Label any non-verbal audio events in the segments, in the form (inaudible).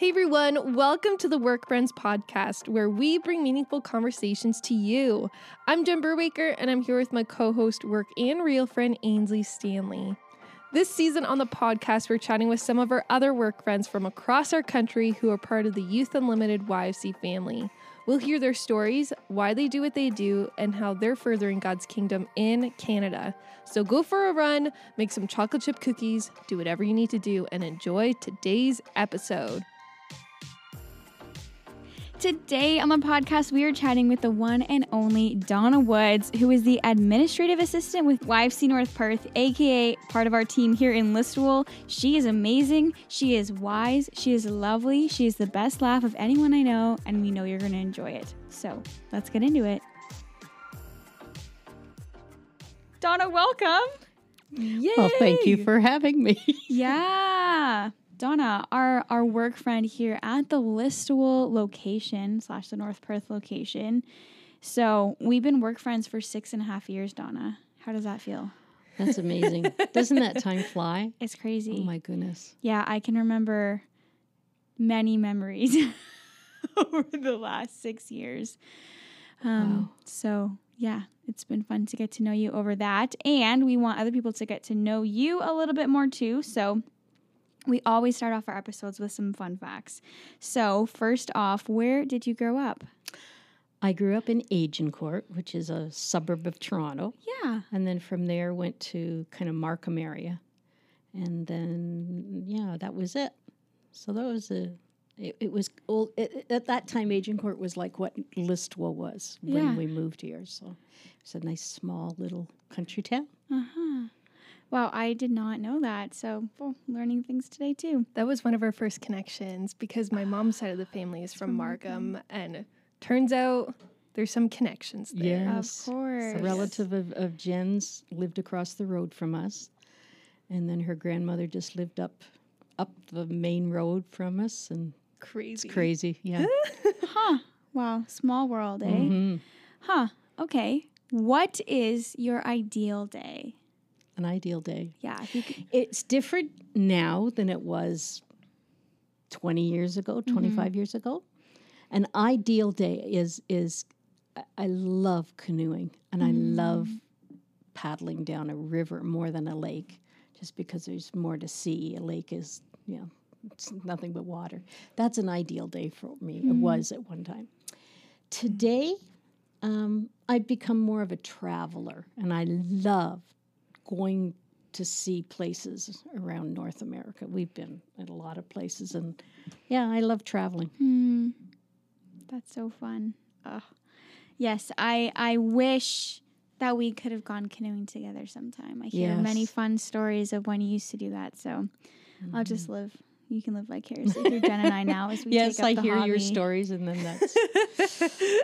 Hey everyone, welcome to the Work Friends podcast, where we bring meaningful conversations to you. I'm Jen Burwaker, and I'm here with my co host, work and real friend Ainsley Stanley. This season on the podcast, we're chatting with some of our other work friends from across our country who are part of the Youth Unlimited YFC family. We'll hear their stories, why they do what they do, and how they're furthering God's kingdom in Canada. So go for a run, make some chocolate chip cookies, do whatever you need to do, and enjoy today's episode. Today on the podcast, we are chatting with the one and only Donna Woods, who is the administrative assistant with YFC North Perth, aka part of our team here in Listowel. She is amazing. She is wise. She is lovely. She is the best laugh of anyone I know, and we know you're going to enjoy it. So let's get into it. Donna, welcome. Yay! Well, thank you for having me. (laughs) Yeah. Donna, our our work friend here at the Listowel location slash the North Perth location. So we've been work friends for six and a half years, Donna. How does that feel? That's amazing. (laughs) Doesn't that time fly? It's crazy. Oh my goodness. Yeah, I can remember many memories (laughs) over the last six years. Um, Wow. So, yeah, it's been fun to get to know you over that. And we want other people to get to know you a little bit more too. So, we always start off our episodes with some fun facts. So, first off, where did you grow up? I grew up in Agincourt, which is a suburb of Toronto, Yeah. and then from there went to kind of Markham area, and then yeah, that was it. So that was a. It, it was old it, at that time. Agincourt was like what Listowel was when Yeah. we moved here. So it's a nice small little country town. Uh huh. Wow, I did not know that. So, well, learning things today too. That was one of our first connections because my mom's side of the family is from Markham, and turns out there's some connections there. Yes. Of course. A relative of, of Jen's lived across the road from us, and then her grandmother just lived up up the main road from us, and Crazy. crazy, yeah. (laughs) Huh. Wow. Small world, eh? Mhm. Huh. Okay. What is your ideal day? An ideal day. Yeah. It's different now than it was twenty years ago, mm-hmm. 25 years ago. An ideal day is is I- love canoeing and I mm. love paddling down a river more than a lake, just because there's more to see. A lake is, you know, it's nothing but water. That's an ideal day for me. It mm. was at one time. Today, um, I've become more of a traveler, and I love going to see places around North America. We've been at a lot of places, and yeah, I love traveling. hmm, that's so fun. Yes, I I wish that we could have gone canoeing together sometime. I hear many fun stories of when you used to do that. So I'll just live. You can live vicariously through Jen and I now as we (laughs) yes, take up I hear your stories, and then that's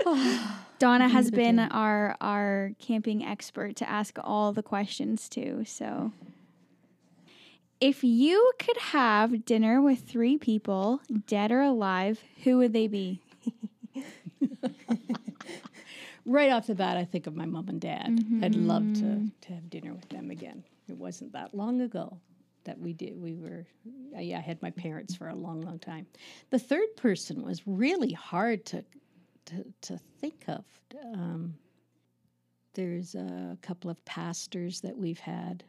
(laughs) (laughs) Donna has been our our camping expert to ask all the questions to. So if you could have dinner with three people, dead or alive, who would they be? right off the bat. I think of my mom and dad. I'd love to mm-hmm. to have dinner with them again. It wasn't that long ago that we did. We were, I, I had my parents for a long, long time. The third person was really hard to to, to think of. Um, there's a couple of pastors that we've had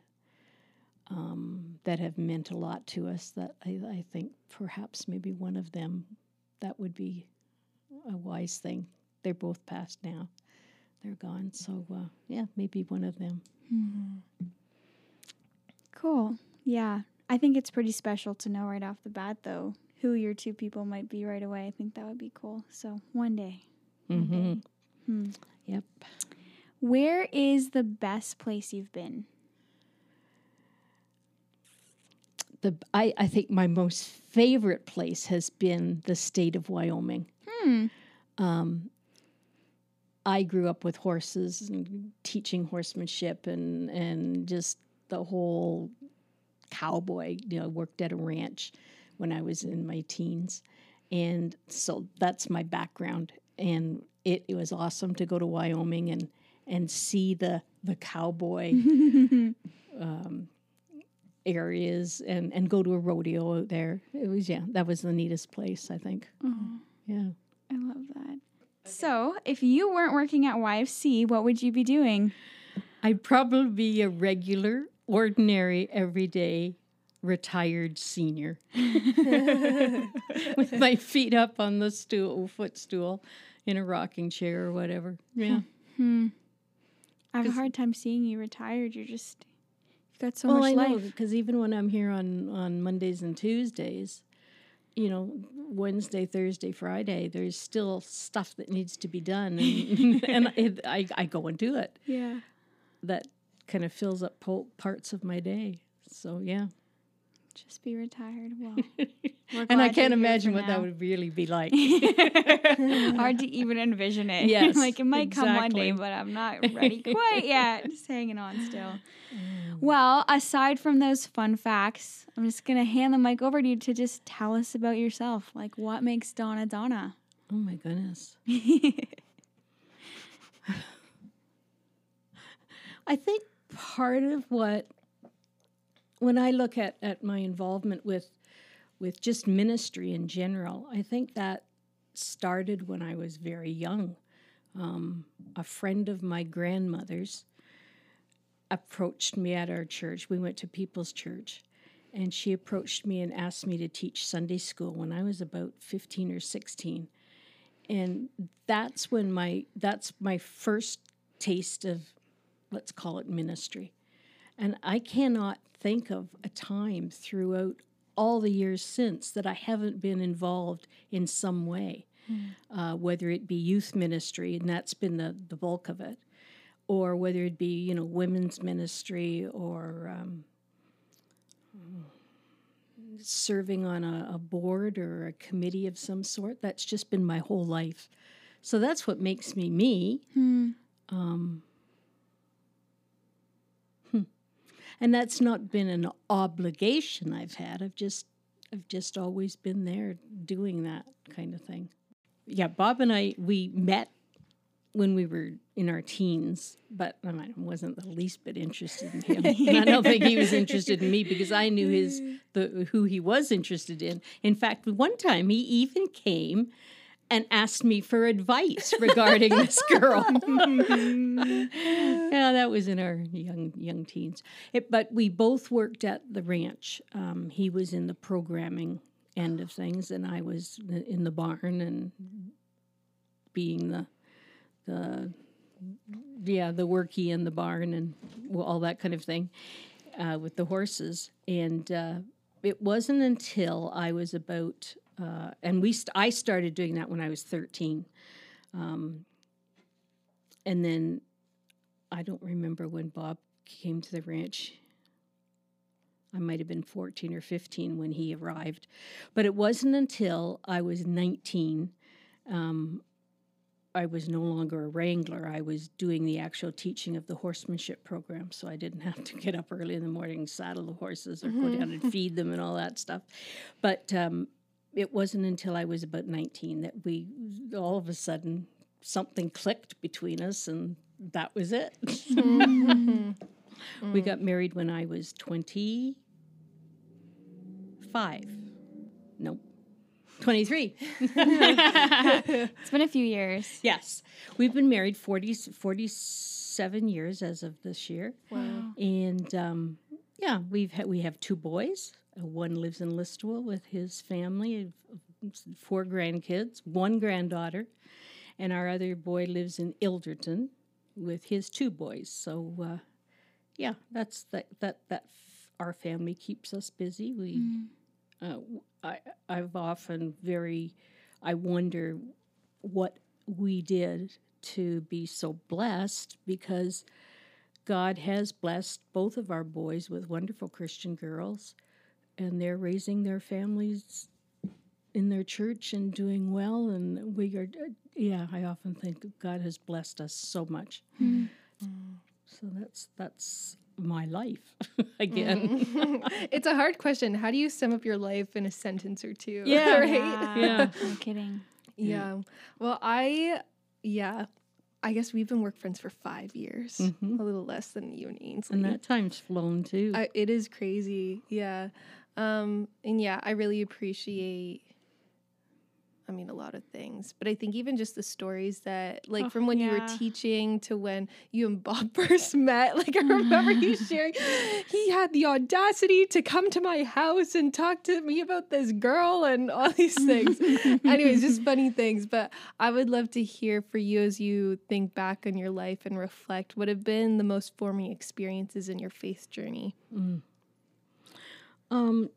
um, that have meant a lot to us. That I, I think perhaps maybe one of them that would be a wise thing. They're both passed now. They're gone. So uh, yeah, maybe one of them. Cool. Yeah. I think it's pretty special to know right off the bat, though, who your two people might be right away. I think that would be cool. So one day. hmm Hmm. Yep. Where is the best place you've been? The I, I think my most favorite place has been the state of Wyoming. Hmm. Um, I grew up with horses and teaching horsemanship and and just the whole cowboy. You know, worked at a ranch when I was in my teens, and so that's my background. And it, it was awesome to go to Wyoming and and see the the cowboy (laughs) um, areas and and go to a rodeo out there. It was yeah, that was the neatest place I think. Yeah. I love that. So, if you weren't working at YFC, what would you be doing? I'd probably be a regular, ordinary, everyday retired senior (laughs) with my feet up on the stool, footstool, in a rocking chair or whatever. Yeah. Hmm. I have a hard time seeing you retired. You're just you've got so well, much I life. because even when I'm here on on Mondays and Tuesdays, you know, Wednesday, Thursday, Friday, there's still stuff that needs to be done, and, (laughs) and I I go and do it. Yeah. That kind of fills up po- parts of my day. So yeah, Just be retired. Well, (laughs) and I can't imagine what that would really be like. (laughs) Hard to even envision it. Yes, (laughs) like it might come one day, but I'm not ready quite yet. Just hanging on still. Mm. Well, aside from those fun facts, I'm just gonna hand the mic over to you to just tell us about yourself. Like what makes Donna Donna? oh my goodness. I think part of what when I look at, at my involvement with with just ministry in general, I think that started when I was very young. Um, a friend of my grandmother's approached me at our church. We went to People's Church, and she approached me and asked me to teach Sunday school when I was about 15 or 16. And that's when my that's my first taste of let's call it ministry. And I cannot think of a time throughout all the years since that I haven't been involved in some way, uh, whether it be youth ministry, and that's been the, the bulk of it, or whether it be, you know, women's ministry or um, serving on a, a board or a committee of some sort. That's just been my whole life. So that's what makes me me. Um, hmm. And that's not been an obligation I've had. I've just I've just always been there doing that kind of thing. Yeah, Bob and I we met when we were in our teens, but I wasn't the least bit interested in him. and (laughs) I don't think he was interested in me because I knew his the who he was interested in. In fact, one time he even came and asked me for advice regarding this girl. (laughs) (laughs) yeah, that was in our young young teens. It, but we both worked at the ranch. Um, he was in the programming end of things, and I was in the barn and being the the yeah the worky in the barn and all that kind of thing uh, with the horses. And uh, it wasn't until I was about uh, and we st- I started doing that when I was thirteen, um, and then I don't remember when Bob came to the ranch. I might have been 14 or 15 when he arrived. But it wasn't until I was 19 um, I was no longer a wrangler. I was doing the actual teaching of the horsemanship program, so I didn't have to get up early in the morning, saddle the horses, or go down and feed them and all that stuff. But um, it wasn't until I was about 19 that we all of a sudden something clicked between us, and that was it. (laughs) we got married when I was 25. Nope. 23. It's been a few years. Yes. We've been married 40, 47 years as of this year. Wow. And um, yeah, we've ha- we have two boys. Uh, One lives in Listowel with his family four grandkids, one granddaughter, and our other boy lives in Ilderton with his two boys. So uh, yeah, that's that that that f- our family keeps us busy. We uh, w- I I've often very I wonder what we did to be so blessed because God has blessed both of our boys with wonderful Christian girls, and they're raising their families in their church and doing well. And we are, yeah, I often think God has blessed us so much. Mm-hmm. So that's that's my life (laughs) again. Mm-hmm. (laughs) it's a hard question. How do you sum up your life in a sentence or two? Yeah. (laughs) right? Yeah. Yeah. No kidding. Yeah. Well, I, yeah, I guess we've been work friends for five years, mm-hmm. a little less than you and Ainsley. And that time's flown too. I, it is crazy. Yeah. Um, and yeah, I really appreciate, I mean, a lot of things, but I think even just the stories that, like, Oh, from when you were teaching to when you and Bob (laughs) first met, like, I remember you (laughs) sharing, he had the audacity to come to my house and talk to me about this girl and all these things. (laughs) Anyways, just funny things. But I would love to hear for you as you think back on your life and reflect what have been the most forming experiences in your faith journey. Um,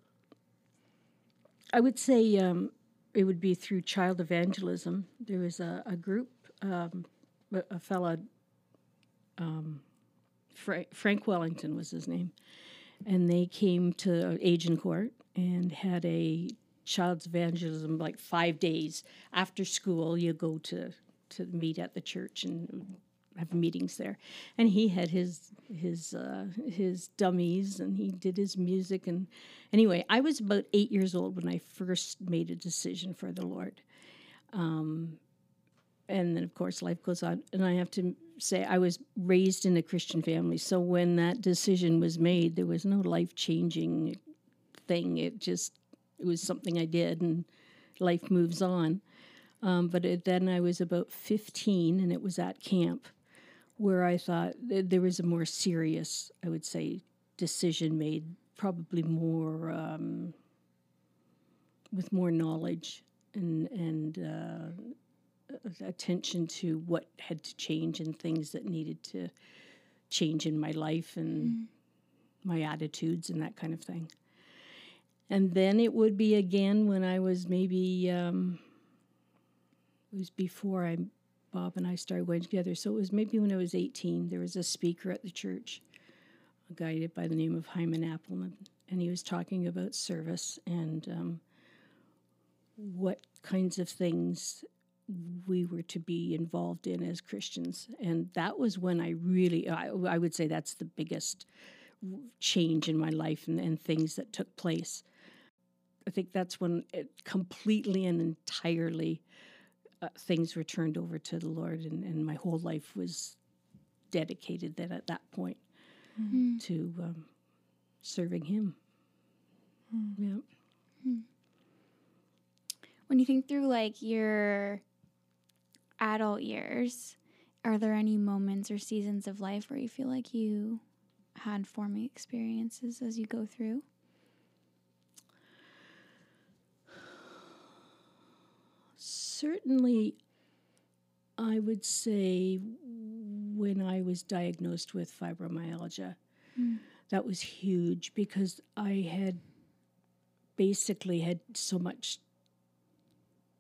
I would say um, it would be through child evangelism. There was a, a group, um, a, fellow, um, Fra- Frank Wellington was his name, and they came to Agincourt and had a child's evangelism like five days after school. You go to to meet at the church and have meetings there, and he had his his uh, his dummies and he did his music and anyway, I was about eight years old when I first made a decision for the Lord. Um, and then, of course, life goes on. And I have to say, I was raised in a Christian family. So when that decision was made, there was no life changing thing. It just, it was something I did, and life moves on. Um, but it, then I was about 15, and it was at camp where I thought there was a more serious, I would say, decision made, probably more um, with more knowledge and and uh, attention to what had to change and things that needed to change in my life and my attitudes and that kind of thing. And then it would be again when I was maybe um, it was before I Bob and I started going together. So it was maybe when I was 18. There was a speaker at the church, a guy by the name of Hyman Appleman, and he was talking about service and um, what kinds of things we were to be involved in as Christians. And that was when I really, I, I would say that's the biggest change in my life and, and things that took place. I think that's when it completely and entirely uh, things were turned over to the Lord, and, and my whole life was dedicated then at that point to um, serving Him. Yeah. When you think through like your adult years, are there any moments or seasons of life where you feel like you had forming experiences as you go through? Certainly, I would say when I was diagnosed with fibromyalgia, that was huge because I had basically had so much.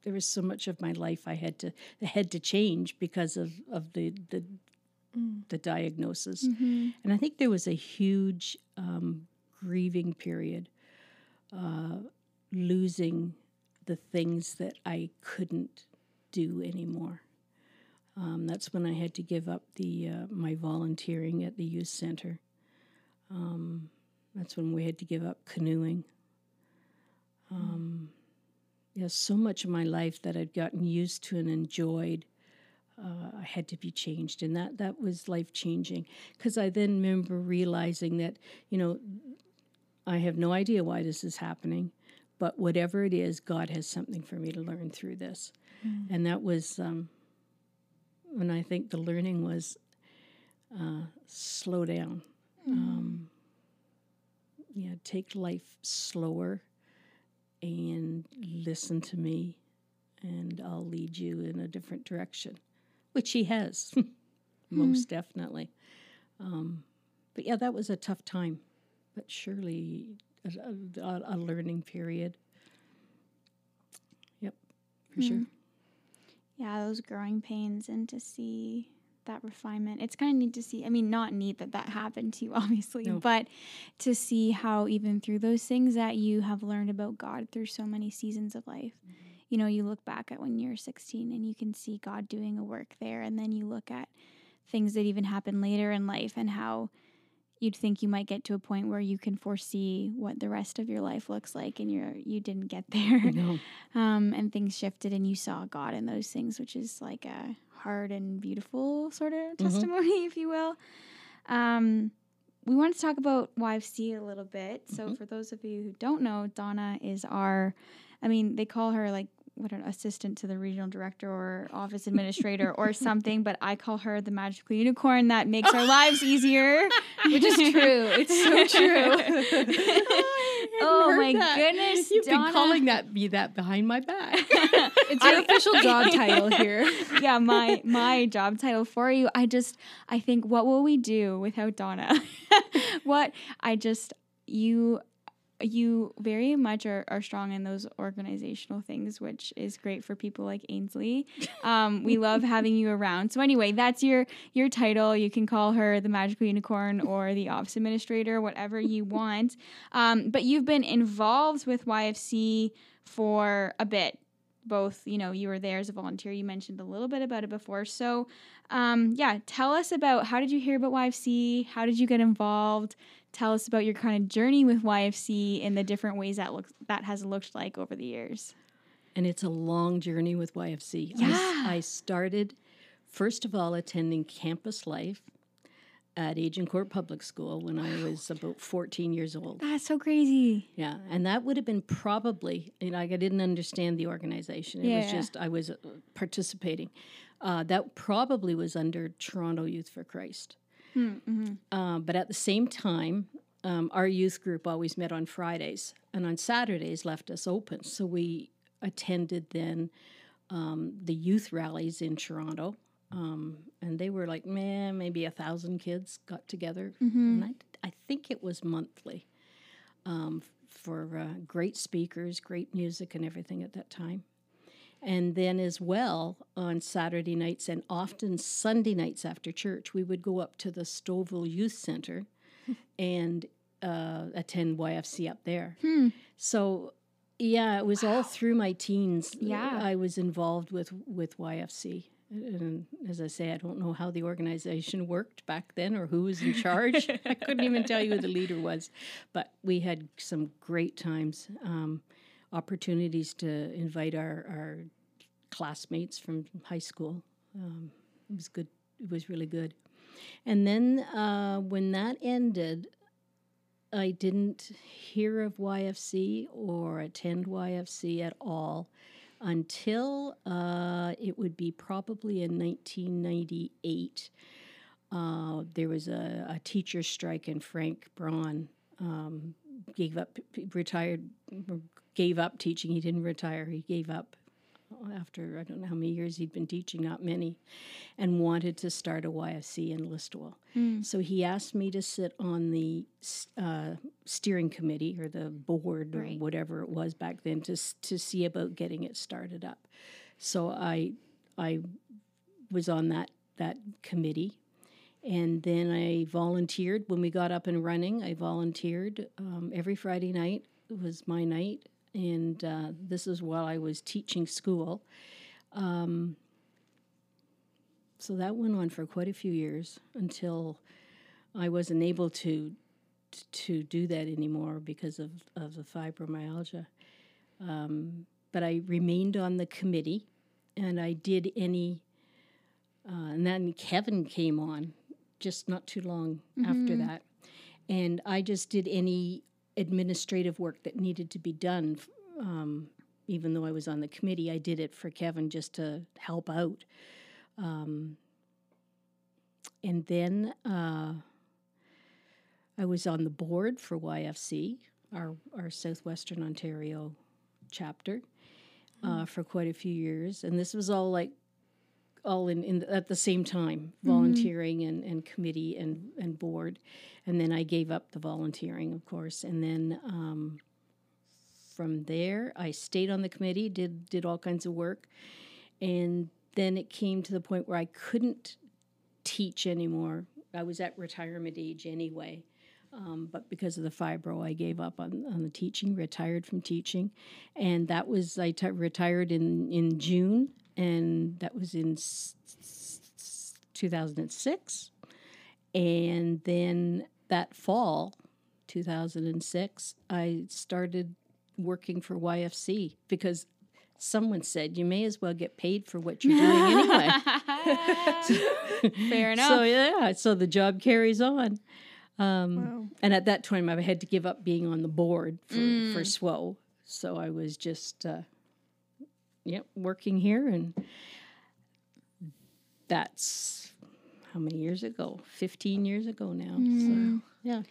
There was so much of my life I had to had to change because of of the the the diagnosis, and I think there was a huge um, grieving period, uh, losing the things that I couldn't do anymore. Um, that's when I had to give up the uh, my volunteering at the youth center. Um, that's when we had to give up canoeing. Um, yeah, so much of my life that I'd gotten used to and enjoyed, uh, had to be changed, and that that was life changing. Because I then remember realizing that you know I have no idea why this is happening, but whatever it is, God has something for me to learn through this. And that was um, when I think the learning was uh, slow down. Um, yeah, take life slower and listen to me, and I'll lead you in a different direction, which He has, (laughs) most definitely. Um, but yeah, that was a tough time, but surely a, a, a learning period. Yep, for hmm. sure. Yeah, those growing pains and to see that refinement. It's kind of neat to see. I mean, not neat that that happened to you, (laughs) obviously, No. but to see how even through those things that you have learned about God through so many seasons of life. Mm-hmm. You know, you look back at when you're 16 and you can see God doing a work there, and then you look at things that even happen later in life and how you'd think you might get to a point where you can foresee what the rest of your life looks like and you're you didn't get (laughs) there No. um, and things shifted and you saw god in those things which is like a hard and beautiful sort of testimony (laughs) if you will um, we wanted to talk about YFC a little bit. So, for those of you who don't know, Donna is our, I mean, they call her like what an assistant to the regional director or office administrator or (laughs) something, but I call her the magical unicorn that makes our (laughs) lives easier. Which is true. It's so (laughs) true. Oh, oh heard my that. goodness, You've Donna. been calling that me that behind my back. It's your official job title here. yeah, my my job title for you. I just I think what will we do without Donna? what I just you you very much are, are strong in those organizational things, which is great for people like Ainsley. (laughs) Um, we love having you around. So anyway, that's your your title. You can call her the magical unicorn or the office administrator, whatever you (laughs) want. Um, but you've been involved with YFC for a bit both you know you were there as a volunteer you mentioned a little bit about it before so um, yeah tell us about how did you hear about yfc how did you get involved tell us about your kind of journey with yfc and the different ways that looks that has looked like over the years and it's a long journey with YFC. Yeah. I, started, first of all, attending campus life at Agincourt Public School when I was about 14 years old. that's so crazy Yeah, and that would have been probably, you know, I didn't understand the organization. It was Yeah. just, I was uh, participating. Uh, that probably was under Toronto Youth for Christ. Uh, but at the same time, um, our youth group always met on Fridays and on Saturdays left us open. So we attended then um, the youth rallies in Toronto. Um, and they were like, man, maybe a thousand kids got together. And I, I think it was monthly um, for uh, great speakers, great music, and everything at that time. And then, as well, on Saturday nights and often Sunday nights after church, we would go up to the Stouffville Youth Center (laughs) and uh, attend YFC up there. So, yeah, it was all through my teens. Yeah. I was involved with with YFC. And as I say, I don't know how the organization worked back then or who was in charge. (laughs) I couldn't even tell you who the leader was. But we had some great times, um, opportunities to invite our, our classmates from high school. Um, it was good. It was really good. And then uh, when that ended, I didn't hear of YFC or attend YFC at all until uh, it would be probably in 1998. Uh, there was a, a teacher strike, and Frank Braun um, gave up, retired, gave up teaching. He didn't retire. He gave up after I don't know how many years he'd been teaching, not many, and wanted to start a YFC in Listowel. So he asked me to sit on the uh, steering committee or the board or whatever it was back then to to see about getting it started up. So I I was on that that committee. And then I volunteered when we got up and running. I volunteered um, every Friday night. It was my night, and uh, this is while I was teaching school. Um, so that went on for quite a few years until I wasn't able to to do that anymore because of, of the fibromyalgia. Um, but I remained on the committee, and I did any. Uh, and then Kevin came on just not too long after that. And I just did any administrative work that needed to be done. Um, even though I was on the committee, I did it for Kevin just to help out. Um, and then uh, I was on the board for YFC, our, our Southwestern Ontario chapter, uh, for quite a few years. And this was all like all in, in at the same time, volunteering and, and committee and, and board. And then I gave up the volunteering, of course. And then um, from there, I stayed on the committee, did did all kinds of work, and then it came to the point where I couldn't teach anymore. I was at retirement age anyway. Um, but because of the fibro, I gave up on, on the teaching, retired from teaching. And that was, I t- retired in, in June, and that was in s- s- 2006. And then that fall, 2006, I started working for YFC because someone said you may as well get paid for what you're doing (laughs) anyway. Fair (laughs) enough. So yeah, so the job carries on. Um, Wow. And at that time, I had to give up being on the board for, for SWO. So I was just, uh, yep, working here. And that's how many years ago? 15 years ago now. So, mm. yeah.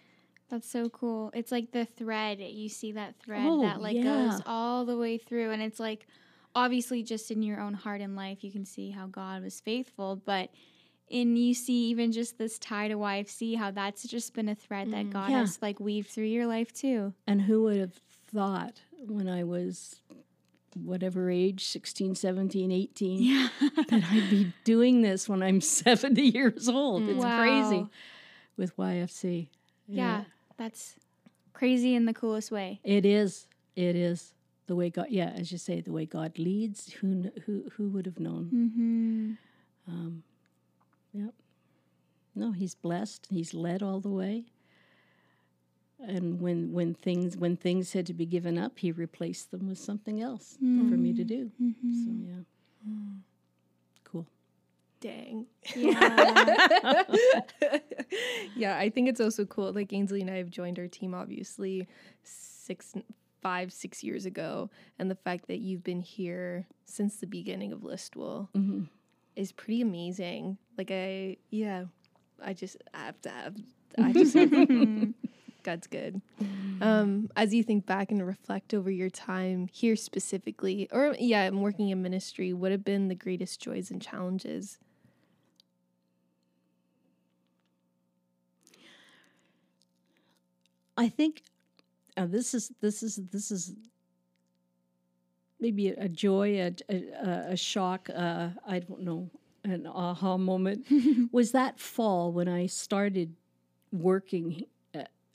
That's so cool. It's like the thread. You see that thread Oh, that like yeah. goes all the way through and it's like obviously just in your own heart and life you can see how God was faithful, but and you see even just this tie to YFC how that's just been a thread that mm, God Yeah. has like weaved through your life too. And who would have thought when I was whatever age, 16, 17, 18, Yeah. that I'd be (laughs) doing this when I'm (laughs) 70 years old? It's crazy with YFC. yeah. That's crazy in the coolest way. It is. It is the way God. Yeah, as you say, the way God leads. Who kn- who who would have known? Mhm. Um, yep. No, He's blessed. He's led all the way. And when when things when things had to be given up, He replaced them with something else for me to do. So yeah, cool. Dang. Yeah. (laughs) (laughs) yeah, I think it's also cool. Like Ainsley and I have joined our team obviously six, five, six years ago, and the fact that you've been here since the beginning of Listowel hmm is pretty amazing. Like I, yeah, I just I have to have. I (laughs) just God's good. Um, as you think back and reflect over your time here specifically, or yeah, I'm working in ministry. What have been the greatest joys and challenges? I think uh, this is this is this is maybe a, a joy, a, a, a shock. Uh, I don't know, an aha moment. (laughs) was that fall when I started working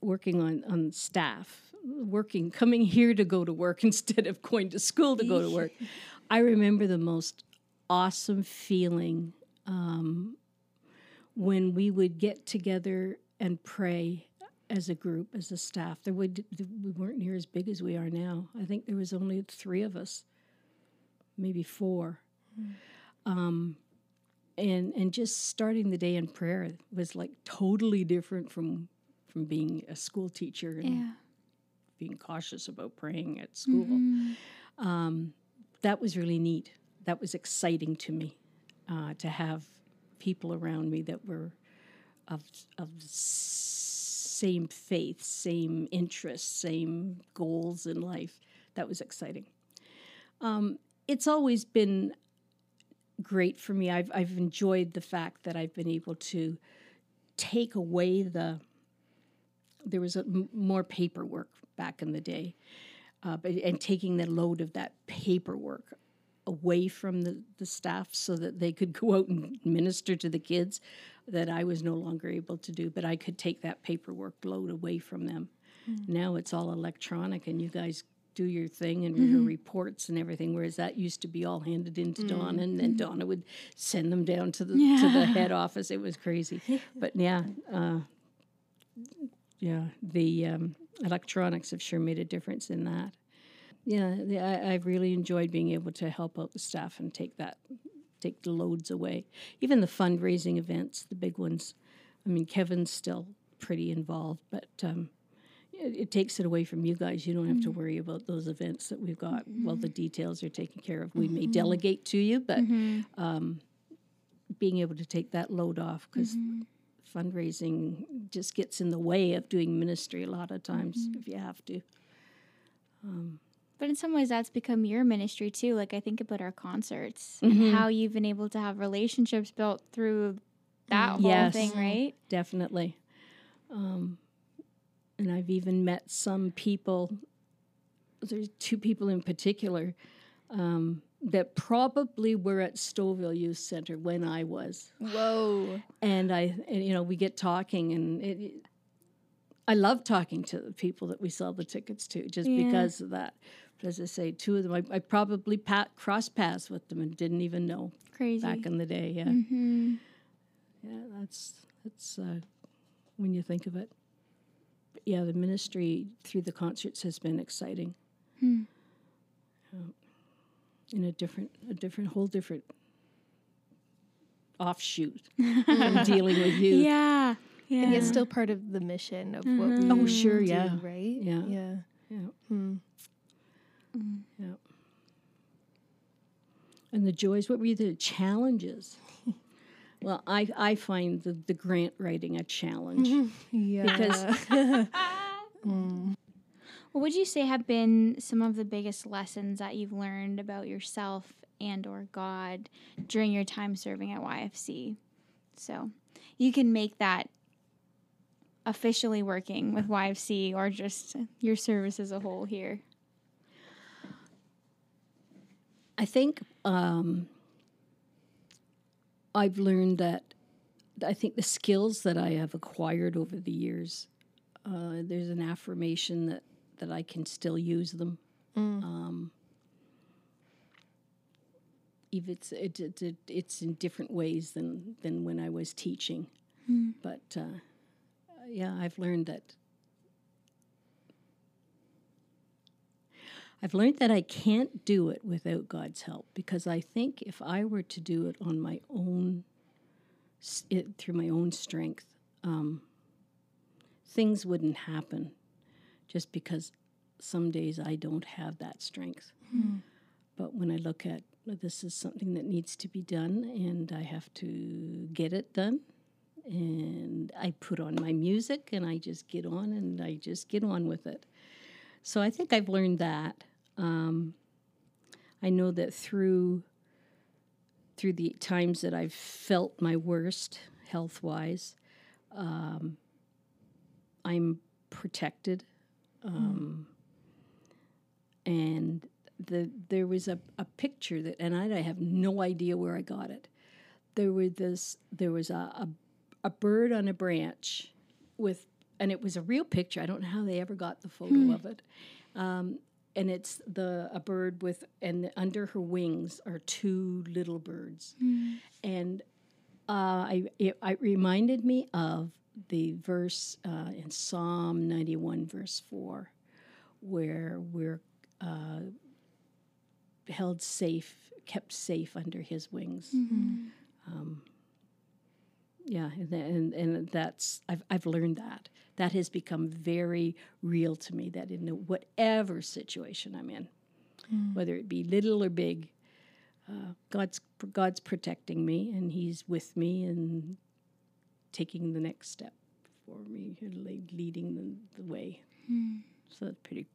working on on staff, working coming here to go to work (laughs) instead of going to school to go to work. (laughs) I remember the most awesome feeling um, when we would get together and pray as a group, as a staff. There would we weren't near as big as we are now. I think there was only three of us, maybe four. Um, and and just starting the day in prayer was like totally different from from being a school teacher and yeah. being cautious about praying at school. Mhm. Um, that was really neat. That was exciting to me uh, to have people around me that were of of same faith, same interests, same goals in life. That was exciting. Um, it's always been great for me. I've I've enjoyed the fact that I've been able to take away the. There was a, m- more paperwork back in the day, uh, but, and taking the load of that paperwork away from the, the staff so that they could (laughs) go out and minister to the kids that I was no longer able to do, but I could take that paperwork load away from them. Now it's all electronic and you guys do your thing and your reports and everything, whereas that used to be all handed into Donna and then Donna would send them down to the to the head office. It was crazy. (laughs) but yeah, uh, yeah, the um, electronics have sure made a difference in that. Yeah, the, I, I've really enjoyed being able to help out the staff and take that, take the loads away. Even the fundraising events, the big ones. I mean, Kevin's still pretty involved, but um, it, it takes it away from you guys. You don't have to worry about those events that we've got. Well, the details are taken care of. We may delegate to you, but um, being able to take that load off because fundraising just gets in the way of doing ministry a lot of times if you have to. But in some ways, that's become your ministry too. Like I think about our concerts Mm-hmm. and how you've been able to have relationships built through that whole Yes. thing, right? Definitely. Um, and I've even met some people, there's two people in particular um, that probably were at Stouffville Youth Center when I was. Whoa. And I, and, you know, we get talking and it, I love talking to the people that we sell the tickets to just Yeah. because of that. But as I say, two of them, I, I probably pat, crossed paths with them and didn't even know Crazy. back in the day. Yeah. hmm Yeah, that's that's uh, when you think of it. yeah, the ministry through the concerts has been exciting. Hmm. Um, in a different, a different, whole different offshoot (laughs) from dealing with you. Yeah. Yeah. And yet still part of the mission of what mm-hmm. we Oh, sure, do, yeah. right? Yeah. Yeah. Yeah. Hmm. Mm-hmm. Yeah. And the joys, what were the challenges? (laughs) well, I, I find the, the grant writing a challenge mm-hmm. Yeah. because (laughs) hmm. What would you say have been some of the biggest lessons that you've learned about yourself and or God during your time serving at YFC? So you can make that officially working with YFC or just your service as a whole here. I think um, I've learned that I think the skills that I have acquired over the years, uh, there's an affirmation that, that I can still use them. Um, if it's it, it, it, it's in different ways than than when I was teaching, but uh, yeah, I've learned that I've learned that I can't do it without God's help because I think if I were to do it on my own, it, through my own strength, um, things wouldn't happen just because some days I don't have that strength. But when I look at this is something that needs to be done and I have to get it done, and I put on my music and I just get on and I just get on with it. So I think I've learned that. Um, I know that through through the times that I've felt my worst health wise, um, I'm protected. Um, And the there was a, a picture that, and I, I have no idea where I got it. There was this. There was a, a a bird on a branch with, and it was a real picture. I don't know how they ever got the photo of it. Um, and it's the a bird with, and under her wings are two little birds, and uh, I it, it reminded me of the verse uh, in Psalm ninety one, verse four, where we're uh, held safe, kept safe under His wings. Um, yeah, and, and and that's I've I've learned that that has become very real to me. That in whatever situation I'm in, whether it be little or big, uh, God's God's protecting me, and He's with me and taking the next step for me, leading the, the way. Hmm. So that's pretty.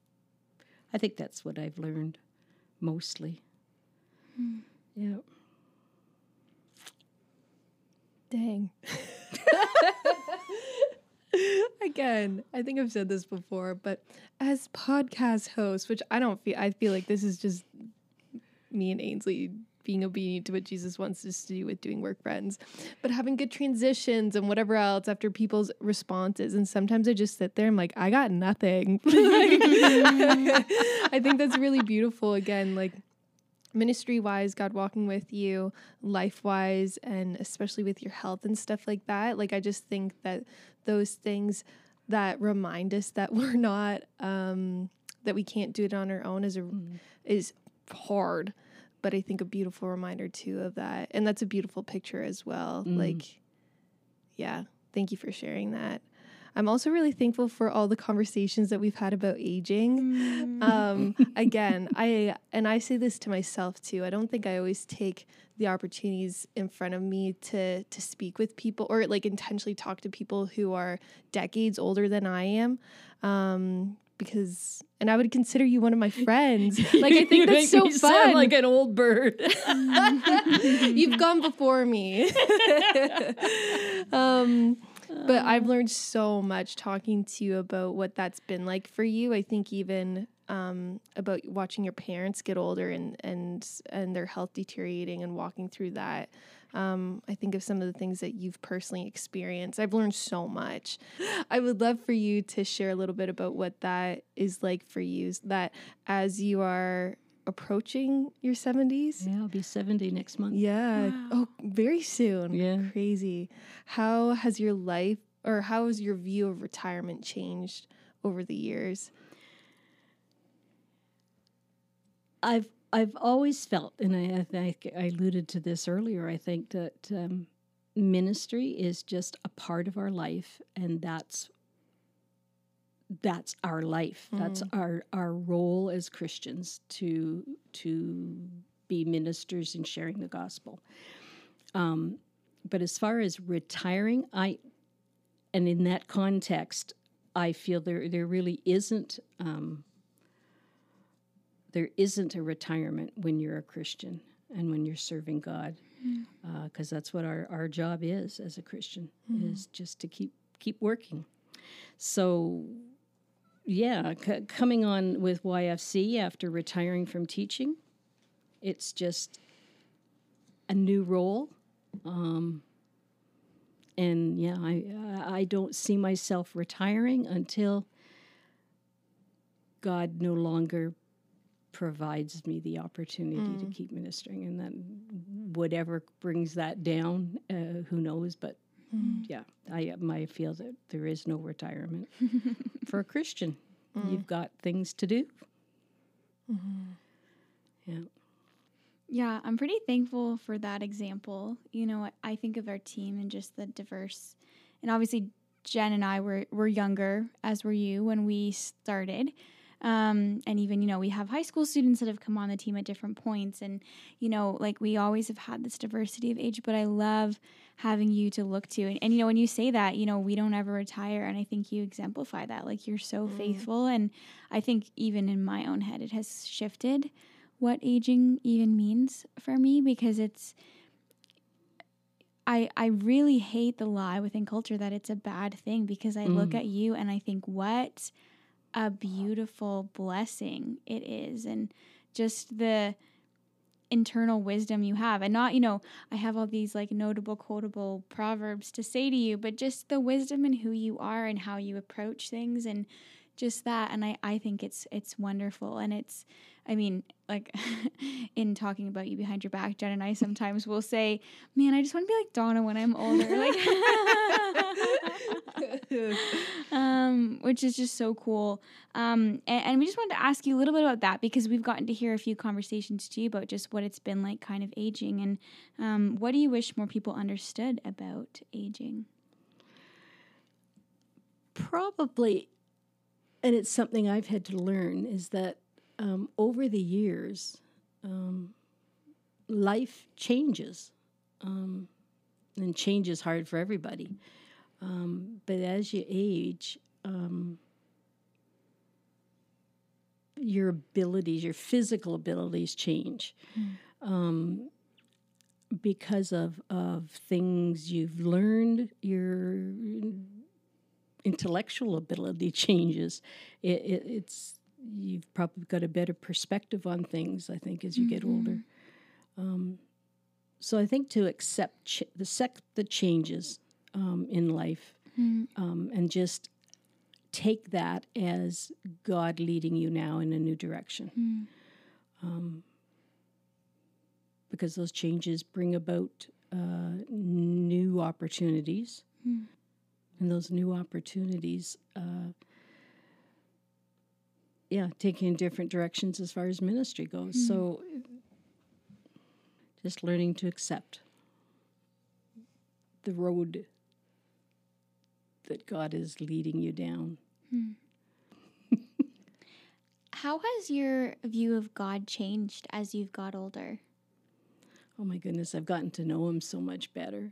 I think that's what I've learned mostly. Hmm. Yeah. Dang. (laughs) Again, I think I've said this before, but as podcast host, which I don't feel, I feel like this is just me and Ainsley being obedient to what Jesus wants us to do with doing work friends, but having good transitions and whatever else after people's responses. And sometimes I just sit there, and I'm like, I got nothing. (laughs) I think that's really beautiful. Again, like ministry wise, God walking with you, life wise, and especially with your health and stuff like that. Like, I just think that those things that remind us that (laughs) we're not, um, that we can't do it on our own is a, is hard. But I think a beautiful reminder too of that. And that's a beautiful picture as well. Like, yeah, thank you for sharing that. I'm also really thankful for all the conversations that we've had about aging. Um, (laughs) again, I and I say this to myself too. I don't think I always take the opportunities in front of me to to speak with people or like intentionally talk to people who are decades older than I am. Um, because and I would consider you one of my friends. (laughs) Like I think that's so fun. like an old bird. (laughs) (laughs) You've gone before me. um, but I've learned so much talking to you about what that's been like for you. I think even um, about watching your parents get older and and and their health deteriorating and walking through that. Um, I think of some of the things that you've personally experienced. I've learned so much. I would love for you to share a little bit about what that is like for you. That as you are approaching your 70s, yeah, I'll be 70 next month. yeah. Oh, very soon. Yeah. Crazy. How has your life or how has your view of retirement changed over the years? I've I've always felt, and I, I think I alluded to this earlier. I think that um, ministry is just a part of our life, and that's that's our life. That's our our role as Christians to to be ministers and sharing the gospel. Um, but as far as retiring, I and in that context, I feel there there really isn't um, there isn't a retirement when you're a Christian and when you're serving God, mm. uh, because that's what our, our job is as a Christian mm-hmm. is just to keep keep working. So, yeah, c- coming on with YFC after retiring from teaching, it's just a new role. Um, and yeah, I I don't see myself retiring until God no longer provides me the opportunity to mm. keep ministering, and then whatever brings that down, uh, who knows? But mm. yeah, I um, I feel that there is no retirement (laughs) for a Christian. Mm. You've got things to do. Mm-hmm. Yeah. Yeah, I'm pretty thankful for that example. You know, I- I think of our team and just the diverse, and obviously Jen and I were were younger, as were you when we started. Um, and even you know we have high school students that have come on the team at different points, and you know like we always have had this diversity of age. But I love having you to look to, and, and you know when you say that, you know we don't ever retire, and I think you exemplify that. Like you're so faithful, and I think even in my own head it has shifted what aging even means for me because it's I I really hate the lie within culture that it's a bad thing because I look at you and I think what a beautiful blessing it is and just the internal wisdom you have. And not you know I have all these like notable quotable proverbs to say to you but just the wisdom in who you are and how you approach things and just that. And I I think it's it's wonderful. And it's I mean, like (laughs) in talking about you behind your back, Jen and I sometimes will say, "Man, I just want to be like Donna when I'm older," like, (laughs) (laughs) um, which is just so cool. Um, and, and we just wanted to ask you a little bit about that because we've gotten to hear a few conversations too about just what it's been like, kind of aging, and um, what do you wish more people understood about aging? Probably, and it's something I've had to learn is that um, over the years, um, life changes. Um, and change is hard for everybody. Um, but as you age, um, your abilities, your physical abilities change. Um, because of, of things you've learned, your intellectual ability changes. It, it, it's you've probably got a better perspective on things. I think as you get older. Um, so I think to accept ch- the sec- the changes um, in life, um, and just take that as God leading you now in a new direction. Um, because those changes bring about uh, new opportunities. And those new opportunities uh, yeah taking in different directions as far as ministry goes. So just learning to accept the road that god is leading you down. (laughs) How has your view of God changed as you've got older? oh my goodness i've gotten to know him so much better.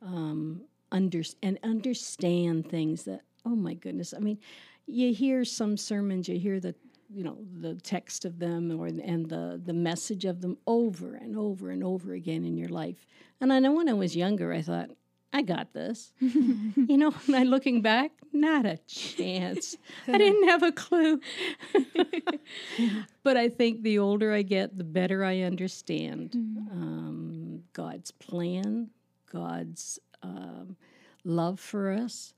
Um, under, and understand things that oh my goodness i mean you hear some sermons you hear the you know the text of them or and the the message of them over and over and over again in your life. And i know when i was younger i thought i got this. (laughs) You know (laughs) i looking back not a chance. I didn't have a clue. (laughs) But i think the older i get the better i understand um, god's plan god's um, love for us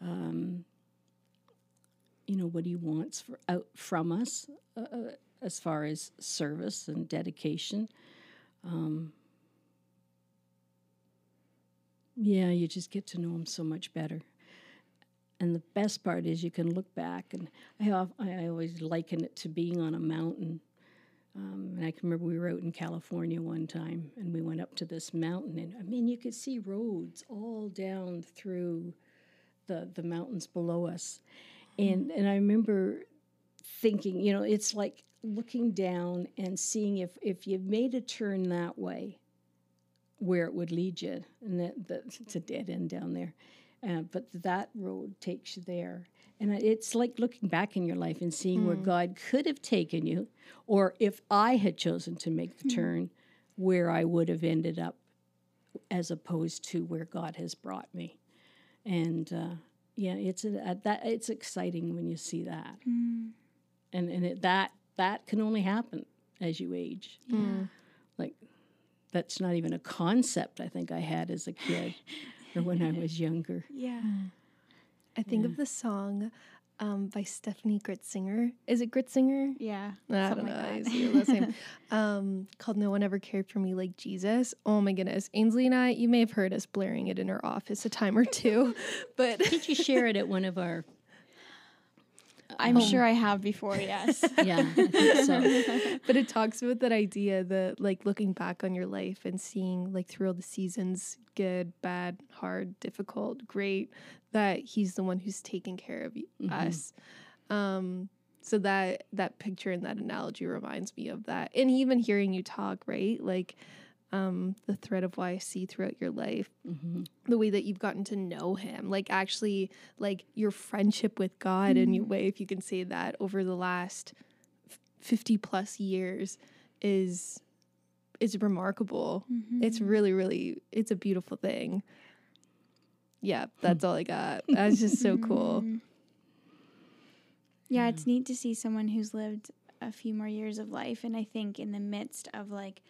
um, you know what he wants for out from us uh, uh, as far as service and dedication. Um, yeah, you just get to know them so much better. And the best part is you can look back, and I, have, I always liken it to being on a mountain. Um, and I can remember we were out in California one time, and we went up to this mountain, and I mean, you could see roads all down through the the mountains below us, and and I remember thinking, you know, it's like looking down and seeing if if you made a turn that way, where it would lead you, and that, that it's a dead end down there, uh, but that road takes you there. And it's like looking back in your life and seeing where God could have taken you, or if I had chosen to make the turn, where I would have ended up, as opposed to where God has brought me. And uh, yeah, it's a, a, that it's exciting when you see that, and and it, that that can only happen as you age. Like that's not even a concept I think I had as a kid or when I was younger. Yeah. I think of the song um, by Steffany Gretzinger. Is it Gritzinger? Yeah. I something don't know. like I that. see your last. (laughs) Um, called "No One Ever Cared for Me Like Jesus." Oh my goodness, Ainsley and I. You may have heard us blaring it in our office a time or two, (laughs) but Did you share it at one of our? I'm sure I have before, yes. (laughs) Yeah, so. (laughs) but it talks about that idea that like looking back on your life and seeing like through all the seasons good bad hard difficult great that he's the one who's taking care of y- us um so that that picture and that analogy reminds me of that and even hearing you talk right like um the thread of why i see throughout your life mm-hmm. the way that you've gotten to know him like actually like your friendship with god in mm-hmm. your way if you can say that over the last 50 plus years is is remarkable. Mm-hmm. It's really really it's a beautiful thing. Yeah, (laughs) that's all I got. That's just so cool. (laughs) Yeah, it's mm. neat to see someone who's lived a few more years of life and I think in the midst of like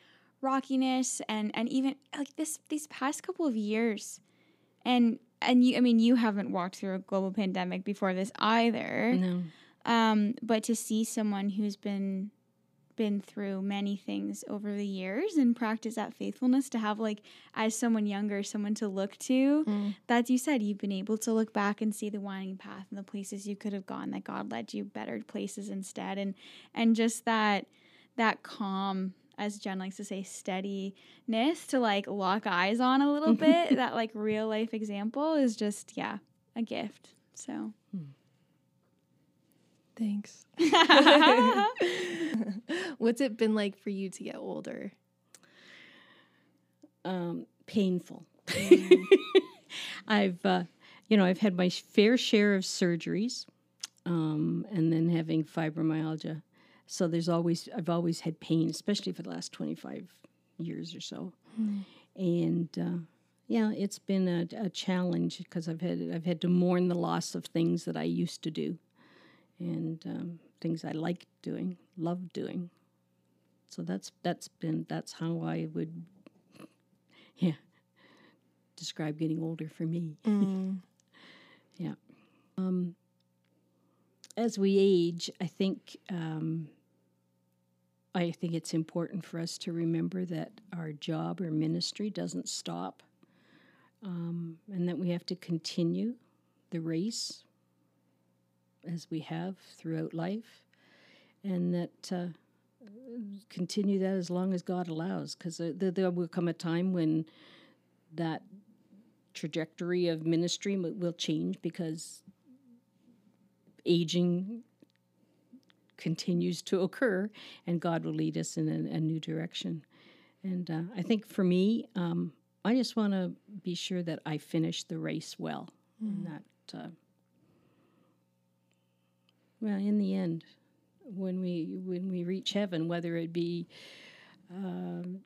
rockiness and and even like this these past couple of years and and you I mean you haven't walked through a global pandemic before this either. No. Um but to see someone who's been been through many things over the years and practice that faithfulness to have like as someone younger someone to look to Mm. that's you said you've been able to look back and see the winding path and the places you could have gone that god led you better places instead and and just that that calm as jen likes to say steadiness to like lock eyes on a little (laughs) bit that like real life example is just yeah a gift so Thanks. (laughs) (laughs) What's it been like for you to get older? um, painful. I've, uh, you know, I've had my fair share of surgeries, um, and then having fibromyalgia. So there's always, I've always had pain, especially for the last 25 years or so. And uh, yeah, it's been a, a challenge because I've had, I've had to mourn the loss of things that I used to do, and um, things I liked doing, loved doing. So that's that's been that's how I would yeah describe getting older for me (laughs) yeah um, as we age i think um, i think it's important for us to remember that our job or ministry doesn't stop um, and that we have to continue the race as we have throughout life and that uh, continue that as long as God allows, because there, there will come a time when that trajectory of ministry will change because aging continues to occur, and God will lead us in a, a new direction. And uh, I think for me, um, I just want to be sure that I finish the race well, and that. Uh, well, in the end, when we when we reach heaven, whether it be, um,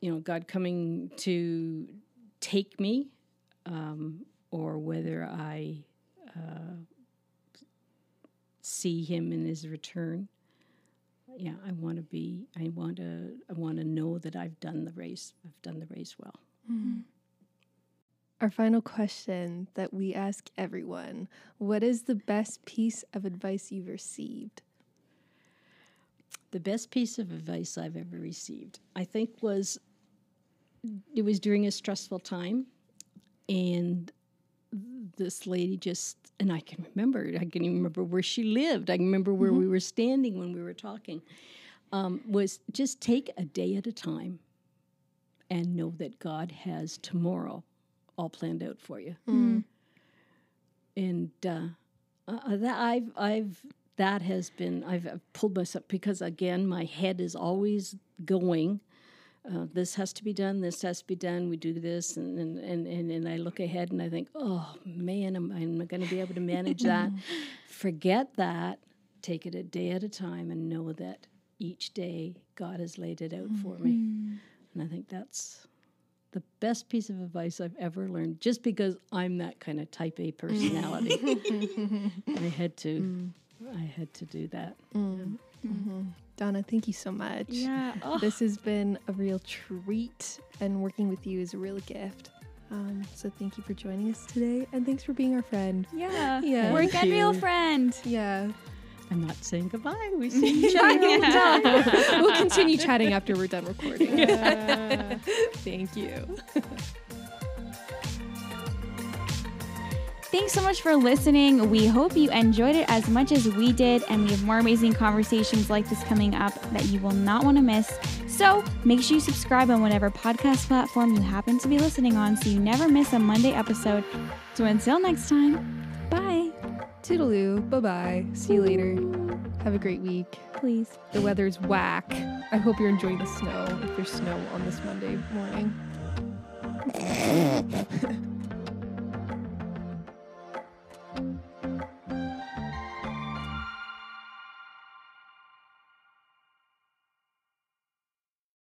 you know, God coming to take me, um, or whether I uh, see Him in His return. Yeah, I want to be. I want to. I want to know that I've done the race. I've done the race well. Mm-hmm. Our final question that we ask everyone What is the best piece of advice you've received? The best piece of advice I've ever received, I think, was it was during a stressful time, and this lady just and I can remember. I can even remember where she lived. I can remember where we were standing when we were talking. Um, was just take a day at a time, and know that God has tomorrow all planned out for you. And uh, uh, that I've I've that has been I've, I've pulled myself because again my head is always going. Uh, this has to be done. This has to be done. We do this, and and, and, and, and I look ahead and I think, oh man, am I going to be able to manage that? (laughs) Forget that. Take it a day at a time, and know that each day God has laid it out for me. Mm-hmm. And I think that's the best piece of advice I've ever learned. Just because I'm that kind of Type A personality, (laughs) I had to, mm. I had to do that. Mm-hmm. Mm-hmm. Donna, thank you so much. Yeah. Oh, This has been a real treat, and working with you is a real gift. Um, so thank you for joining us today, and thanks for being our friend. yeah. Yeah. Work Thank and real friend. Yeah. I'm not saying goodbye. We see each other Yeah. we'll continue chatting after we're done recording. (laughs) thank you. (laughs) Thanks so much for listening. We hope you enjoyed it as much as we did, and we have more amazing conversations like this coming up that you will not want to miss. So make sure you subscribe on whatever podcast platform you happen to be listening on so you never miss a Monday episode. So until next time, bye. Toodaloo. Bye bye. See you later. Have a great week. Please. The weather's whack. I hope you're enjoying the snow if there's snow on this Monday morning. (laughs)